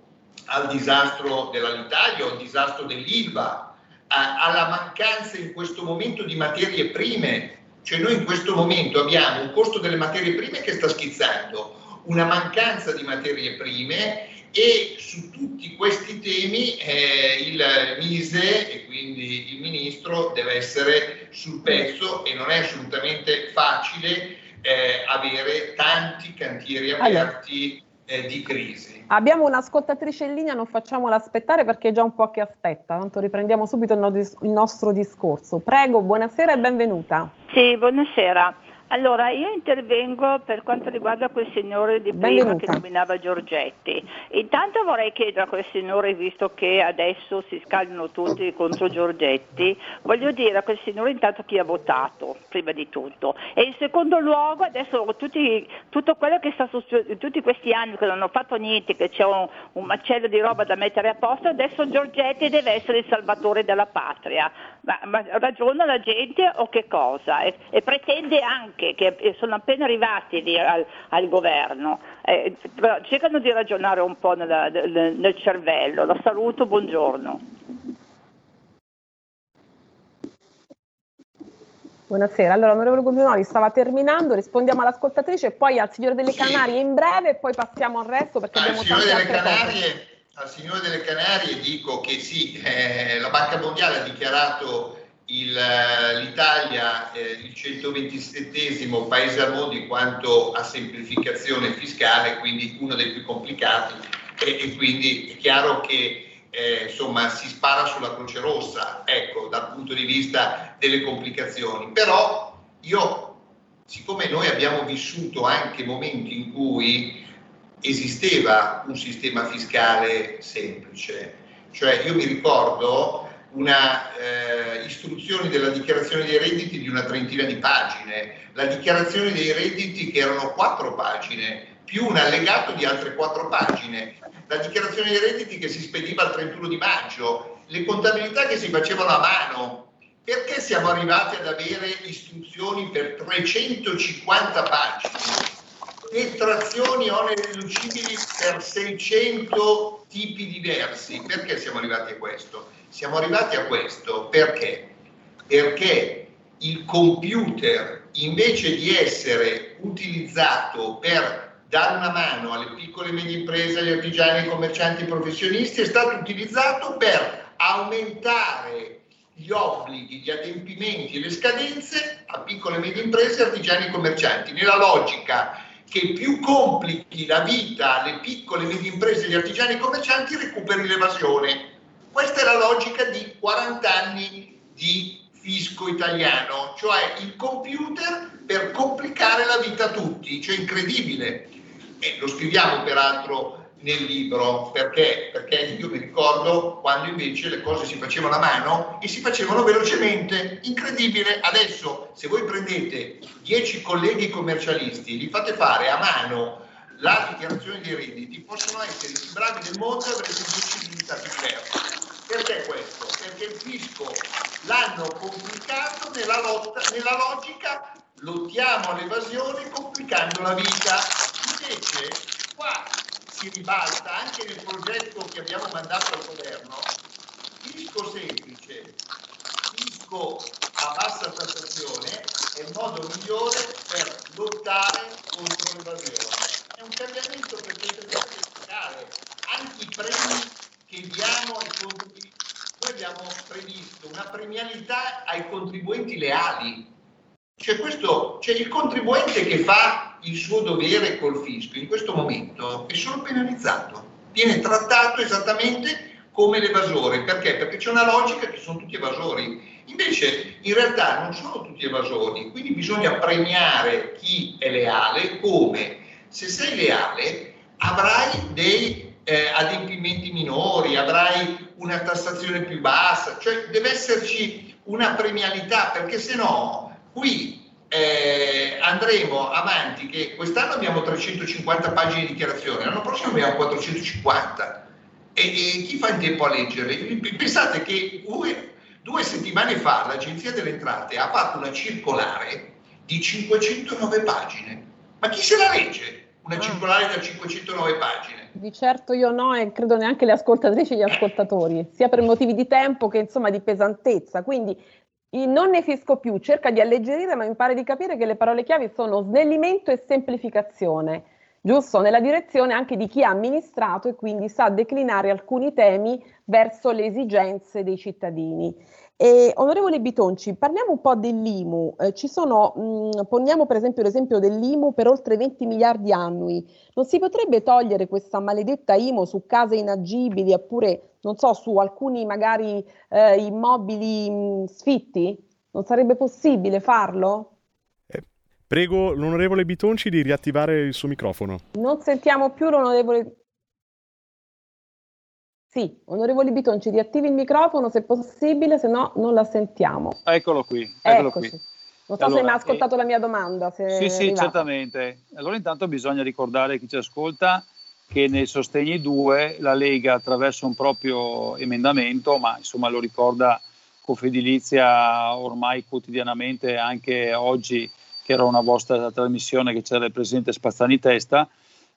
al disastro dell'Alitalia o al disastro dell'Ilva, a, alla mancanza in questo momento di materie prime, cioè noi in questo momento abbiamo un costo delle materie prime che sta schizzando, una mancanza di materie prime e su tutti questi temi eh, il Mise e quindi il Ministro deve essere sul pezzo e non è assolutamente facile eh, avere tanti cantieri aperti eh, di crisi. Abbiamo un'ascoltatrice in linea, non facciamola aspettare perché è già un po' che aspetta, tanto riprendiamo subito il, no- il nostro discorso. Prego, buonasera e benvenuta. Sì, buonasera. Allora, io intervengo per quanto riguarda quel signore di prima Benvenuta. che nominava Giorgetti. Intanto vorrei chiedere a quel signore, visto che adesso si scaldano tutti contro Giorgetti, voglio dire a quel signore intanto chi ha votato, prima di tutto. E in secondo luogo, adesso tutti, tutto quello che sta succedendo, tutti questi anni che non hanno fatto niente, che c'è un, un macello di roba da mettere a posto, adesso Giorgetti deve essere il salvatore della patria. Ma, ma ragiona la gente o che cosa? E, e pretende anche, che sono appena arrivati lì al, al governo, eh, però cercano di ragionare un po' nella- nel, nel cervello. La saluto, buongiorno. Buonasera, allora onorevole Gubinoli stava terminando, rispondiamo all'ascoltatrice e poi al signore delle Canarie in breve e poi passiamo al resto perché Al abbiamo signore, tante delle altre cose. Canarie, al signore delle Canarie dico che sì, eh, la Banca Mondiale ha dichiarato eh, l'Italia eh, il 127 paese al mondo in quanto a semplificazione fiscale, quindi uno dei più complicati e, e quindi è chiaro che eh, insomma si spara sulla Croce Rossa, ecco, dal punto di vista delle complicazioni. Però io, siccome noi abbiamo vissuto anche momenti in cui esisteva un sistema fiscale semplice, cioè io mi ricordo una eh, istruzioni della dichiarazione dei redditi di una trentina di pagine, la dichiarazione dei redditi che erano quattro pagine, più un allegato di altre quattro pagine, la dichiarazione dei redditi che si spediva il 31 di maggio, le contabilità che si facevano a mano. Perché siamo arrivati ad avere istruzioni per 350 pagine? detrazioni oneri riducibili per 600 tipi diversi. Perché siamo arrivati a questo? Siamo arrivati a questo perché? Perché il computer invece di essere utilizzato per dare una mano alle piccole e medie imprese, agli artigiani, ai commercianti, ai professionisti, è stato utilizzato per aumentare gli obblighi, gli adempimenti e le scadenze a piccole e medie imprese, artigiani e commercianti, nella logica che più complichi la vita alle piccole e medie imprese, agli artigiani e commercianti, recuperi l'evasione. Questa è la logica di 40 anni di fisco italiano, cioè il computer per complicare la vita a tutti, cioè incredibile. E lo scriviamo peraltro nel libro, perché? Perché io mi ricordo quando invece le cose si facevano a mano e si facevano velocemente, incredibile. Adesso se voi prendete 10 colleghi commercialisti, li fate fare a mano la dichiarazione dei redditi, possono essere i più bravi del mondo e avrete 10 risultati diversi. Fisco l'hanno complicato nella, lotta, nella logica lottiamo all'evasione complicando la vita. Invece qua si ribalta anche nel progetto che abbiamo mandato al governo, fisco semplice, fisco a bassa tassazione è il modo migliore per lottare contro l'evasione. È un cambiamento per queste fiscale. Anche i premi che diamo ai contribuenti, noi abbiamo previsto una premialità ai contribuenti leali. Cioè, questo, cioè il contribuente che fa il suo dovere col fisco in questo momento è solo penalizzato, viene trattato esattamente come l'evasore. Perché? Perché c'è una logica che sono tutti evasori. Invece in realtà non sono tutti evasori, quindi bisogna premiare chi è leale come se sei leale avrai dei eh, adempimenti minori, avrai una tassazione più bassa, cioè deve esserci una premialità perché se no qui eh, andremo avanti che quest'anno abbiamo 350 pagine di dichiarazione, l'anno prossimo abbiamo 450 e, e chi fa in tempo a leggerle? Pensate che due, due settimane fa l'Agenzia delle Entrate ha fatto una circolare di 509 pagine, ma chi se la legge? Una circolare da 509 pagine. Di certo io no e credo neanche le ascoltatrici e gli ascoltatori, sia per motivi di tempo che insomma di pesantezza. Quindi non ne fisco più, cerca di alleggerire, ma mi pare di capire che le parole chiavi sono snellimento e semplificazione, giusto? Nella direzione anche di chi ha amministrato e quindi sa declinare alcuni temi verso le esigenze dei cittadini. E, onorevole Bitonci, parliamo un po' dell'IMU. Eh, ci sono, mh, poniamo per esempio l'esempio dell'IMU per oltre 20 miliardi annui. Non si potrebbe togliere questa maledetta IMU su case inagibili oppure, non so, su alcuni magari eh, immobili mh, sfitti? Non sarebbe possibile farlo? Eh, prego l'onorevole Bitonci di riattivare il suo microfono. Non sentiamo più l'onorevole sì, onorevole Bitonci, riattivi il microfono se possibile, se no non la sentiamo. Eccolo qui. Eccolo Eccoci. qui. Non so Allora, se mi ha ascoltato la mia domanda. Sì, sì, certamente. Allora intanto bisogna ricordare a chi ci ascolta che nei sostegni 2 la Lega attraverso un proprio emendamento, ma insomma lo ricorda Confedilizia ormai quotidianamente, anche oggi che era una vostra trasmissione che c'era il presidente Spazzani Testa,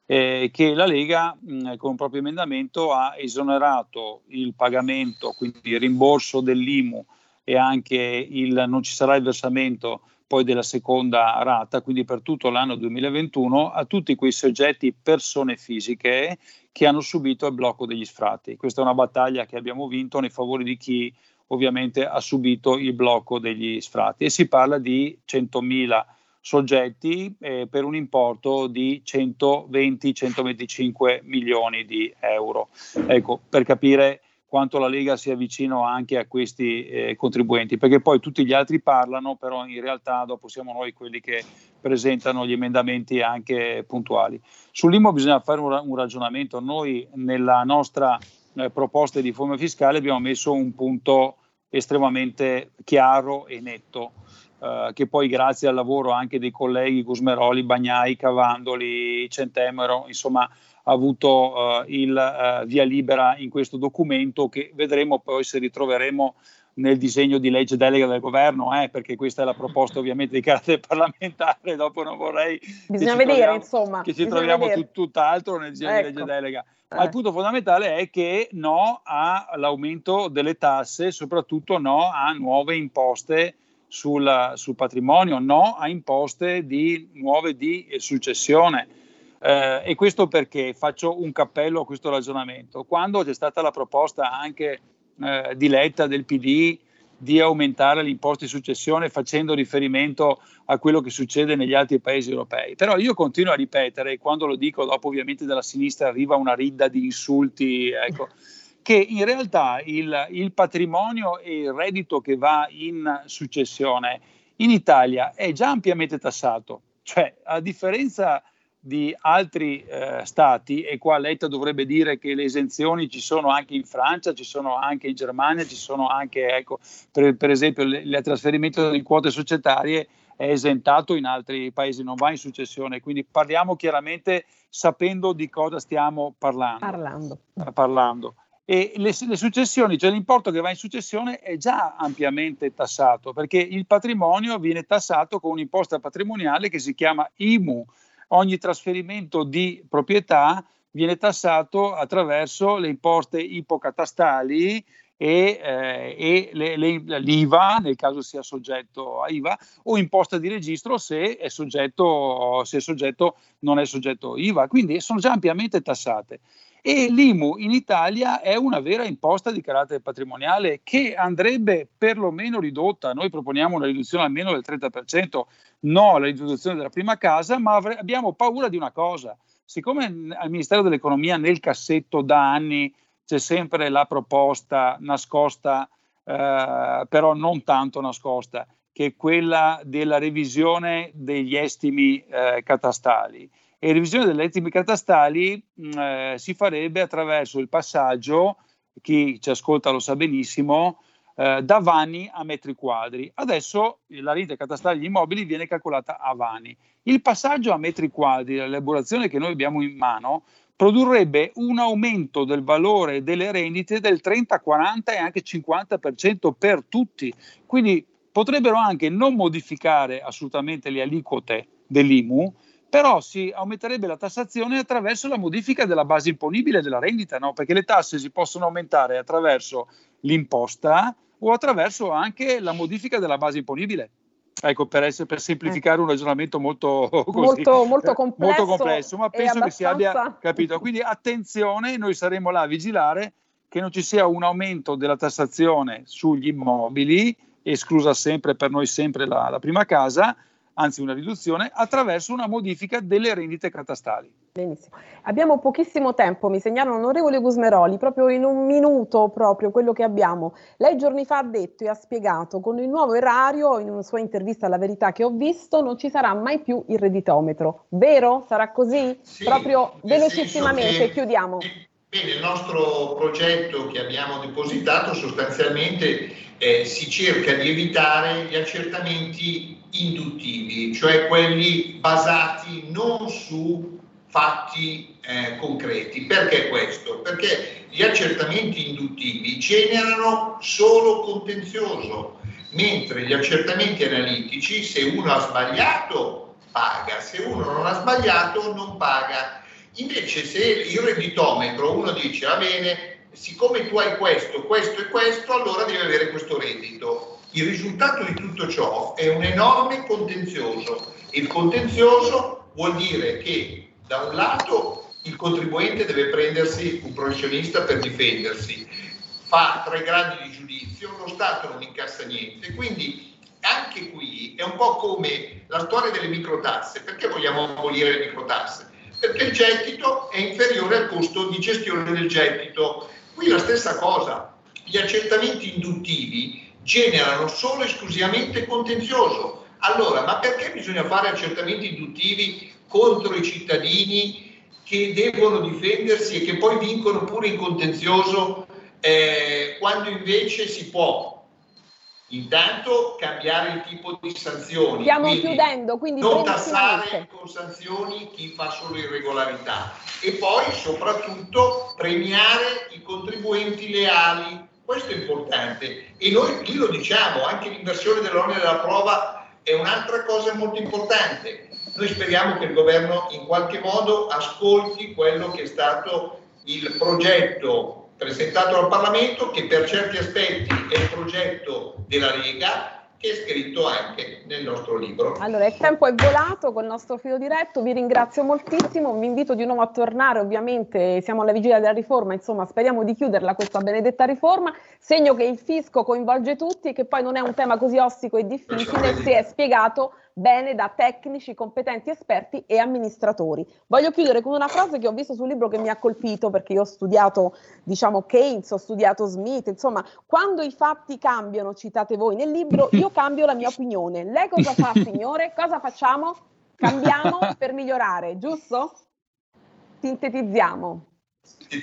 eh, che la Lega mh, con un proprio emendamento ha esonerato il pagamento, quindi il rimborso dell'IMU e anche il non ci sarà il versamento poi della seconda rata, quindi per tutto l'anno 2021, a tutti quei soggetti, persone fisiche che hanno subito il blocco degli sfratti. Questa è una battaglia che abbiamo vinto nei favori di chi ovviamente ha subito il blocco degli sfratti e si parla di 100.000 soggetti eh, per un importo di 120-125 milioni di euro. Ecco, per capire quanto la Lega sia vicino anche a questi eh, contribuenti, perché poi tutti gli altri parlano, però in realtà dopo siamo noi quelli che presentano gli emendamenti anche puntuali. Sull'IMO bisogna fare un, un ragionamento. Noi nella nostra eh, proposta di riforma fiscale abbiamo messo un punto estremamente chiaro e netto. Uh, che poi grazie al lavoro anche dei colleghi Gusmeroli, Bagnai, Cavandoli, Centemero, insomma ha avuto uh, il uh, via libera in questo documento che vedremo poi se ritroveremo nel disegno di legge delega del governo, eh, perché questa è la proposta ovviamente di carattere parlamentare, dopo non vorrei bisogna vedere troviamo, insomma che ci troviamo vedere. tut, tutt'altro nel disegno ecco. di legge delega. Ma eh. il punto fondamentale è che no all'aumento delle tasse, soprattutto no a nuove imposte sul, sul patrimonio, no a imposte di, nuove di successione. Eh, e questo perché faccio un cappello a questo ragionamento. Quando c'è stata la proposta anche eh, di Letta del PD di aumentare l'imposta di successione facendo riferimento a quello che succede negli altri paesi europei. Però io continuo a ripetere, quando lo dico dopo ovviamente dalla sinistra arriva una ridda di insulti, ecco, che in realtà il, il patrimonio e il reddito che va in successione in Italia è già ampiamente tassato, cioè a differenza di altri eh, stati, e qua Letta dovrebbe dire che le esenzioni ci sono anche in Francia, ci sono anche in Germania, ci sono anche, ecco, per, per esempio, il trasferimento di quote societarie è esentato in altri paesi, non va in successione, quindi parliamo chiaramente sapendo di cosa stiamo parlando. Parlando. parlando. E le, le, successioni, cioè l'importo che va in successione è già ampiamente tassato, perché il patrimonio viene tassato con un'imposta patrimoniale che si chiama IMU, ogni trasferimento di proprietà viene tassato attraverso le imposte ipocatastali e, eh, e le, le, l'IVA, nel caso sia soggetto a IVA, o imposta di registro se, è soggetto, se è soggetto, non è soggetto IVA. Quindi sono già ampiamente tassate. E l'IMU in Italia è una vera imposta di carattere patrimoniale che andrebbe perlomeno ridotta. Noi proponiamo una riduzione almeno del 30%, no alla riduzione della prima casa, ma avre- abbiamo paura di una cosa. Siccome al Ministero dell'Economia nel cassetto da anni c'è sempre la proposta nascosta, eh, però non tanto nascosta, che è quella della revisione degli estimi eh, catastali e revisione delle estimi catastali mh, eh, si farebbe attraverso il passaggio, chi ci ascolta lo sa benissimo, eh, da vani a metri quadri. Adesso la rete catastale degli immobili viene calcolata a vani. Il passaggio a metri quadri, l'elaborazione che noi abbiamo in mano, produrrebbe un aumento del valore delle rendite del 30, 40 e anche 50% per tutti. Quindi potrebbero anche non modificare assolutamente le aliquote dell'IMU, però si aumenterebbe la tassazione attraverso la modifica della base imponibile della rendita, no? perché le tasse si possono aumentare attraverso l'imposta o attraverso anche la modifica della base imponibile. Ecco, per, essere, per semplificare un ragionamento molto, così, molto, molto, complesso, molto complesso, ma penso abbastanza... che si abbia capito. Quindi attenzione, noi saremo là a vigilare che non ci sia un aumento della tassazione sugli immobili, esclusa sempre per noi sempre la, la prima casa, anzi una riduzione, attraverso una modifica delle rendite catastali. Benissimo. Abbiamo pochissimo tempo, mi segnala l'onorevole Gusmeroli, proprio in un minuto proprio quello che abbiamo. Lei giorni fa ha detto e ha spiegato con il nuovo erario, in una sua intervista alla verità che ho visto, non ci sarà mai più il redditometro. Vero? Sarà così? Sì, proprio velocissimamente, che, chiudiamo. Bene, il nostro progetto che abbiamo depositato sostanzialmente eh, si cerca di evitare gli accertamenti induttivi, cioè quelli basati non su fatti eh, concreti. Perché questo? Perché gli accertamenti induttivi generano solo contenzioso, mentre gli accertamenti analitici, se uno ha sbagliato, paga, se uno non ha sbagliato, non paga. Invece se il redditometro uno dice va bene, siccome tu hai questo, questo e questo, allora devi avere questo reddito. Il risultato di tutto ciò è un enorme contenzioso. Il contenzioso vuol dire che da un lato il contribuente deve prendersi un professionista per difendersi, fa tre gradi di giudizio, lo Stato non incassa niente, quindi anche qui è un po' come la storia delle microtasse. Perché vogliamo abolire le microtasse? Perché il gettito è inferiore al costo di gestione del gettito. Qui la stessa cosa, gli accertamenti induttivi generano solo e esclusivamente contenzioso. Allora, ma perché bisogna fare accertamenti induttivi contro i cittadini che devono difendersi e che poi vincono pure in contenzioso eh, quando invece si può intanto cambiare il tipo di sanzioni. Stiamo quindi chiudendo, quindi non tassare con sanzioni chi fa solo irregolarità e poi soprattutto premiare i contribuenti leali Questo è importante e noi lì lo diciamo, anche l'inversione dell'onere della prova è un'altra cosa molto importante. Noi speriamo che il governo in qualche modo ascolti quello che è stato il progetto presentato al Parlamento, che per certi aspetti è il progetto della Lega, che è scritto anche nel nostro libro. Allora, il tempo è volato col nostro filo diretto, vi ringrazio moltissimo, vi invito di nuovo a tornare, ovviamente siamo alla vigilia della riforma, insomma speriamo di chiuderla questa benedetta riforma, segno che il fisco coinvolge tutti e che poi non è un tema così ostico e difficile, si è spiegato bene da tecnici, competenti esperti e amministratori. Voglio chiudere con una frase che ho visto sul libro che mi ha colpito perché io ho studiato, diciamo, Keynes, ho studiato Smith, insomma, quando i fatti cambiano, citate voi nel libro, io cambio la mia opinione. Lei cosa fa, signore? Cosa facciamo? Cambiamo per migliorare, giusto? Sintetizziamo.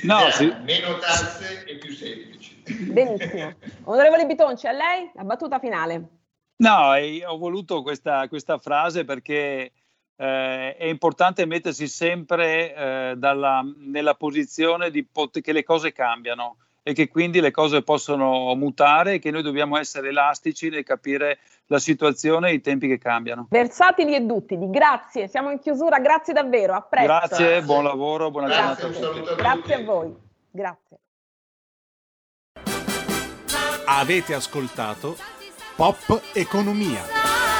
No, sì. Meno tasse e più semplici. Benissimo. Onorevole Bitonci, a lei la battuta finale. No, ho voluto questa, questa frase perché eh, è importante mettersi sempre eh, dalla, nella posizione di pot- che le cose cambiano e che quindi le cose possono mutare e che noi dobbiamo essere elastici nel capire la situazione e i tempi che cambiano. Versatili e duttili, grazie, siamo in chiusura, grazie davvero, a presto. Grazie, grazie. buon lavoro, buona grazie, giornata. A grazie a voi, grazie. Avete ascoltato Pop Economia.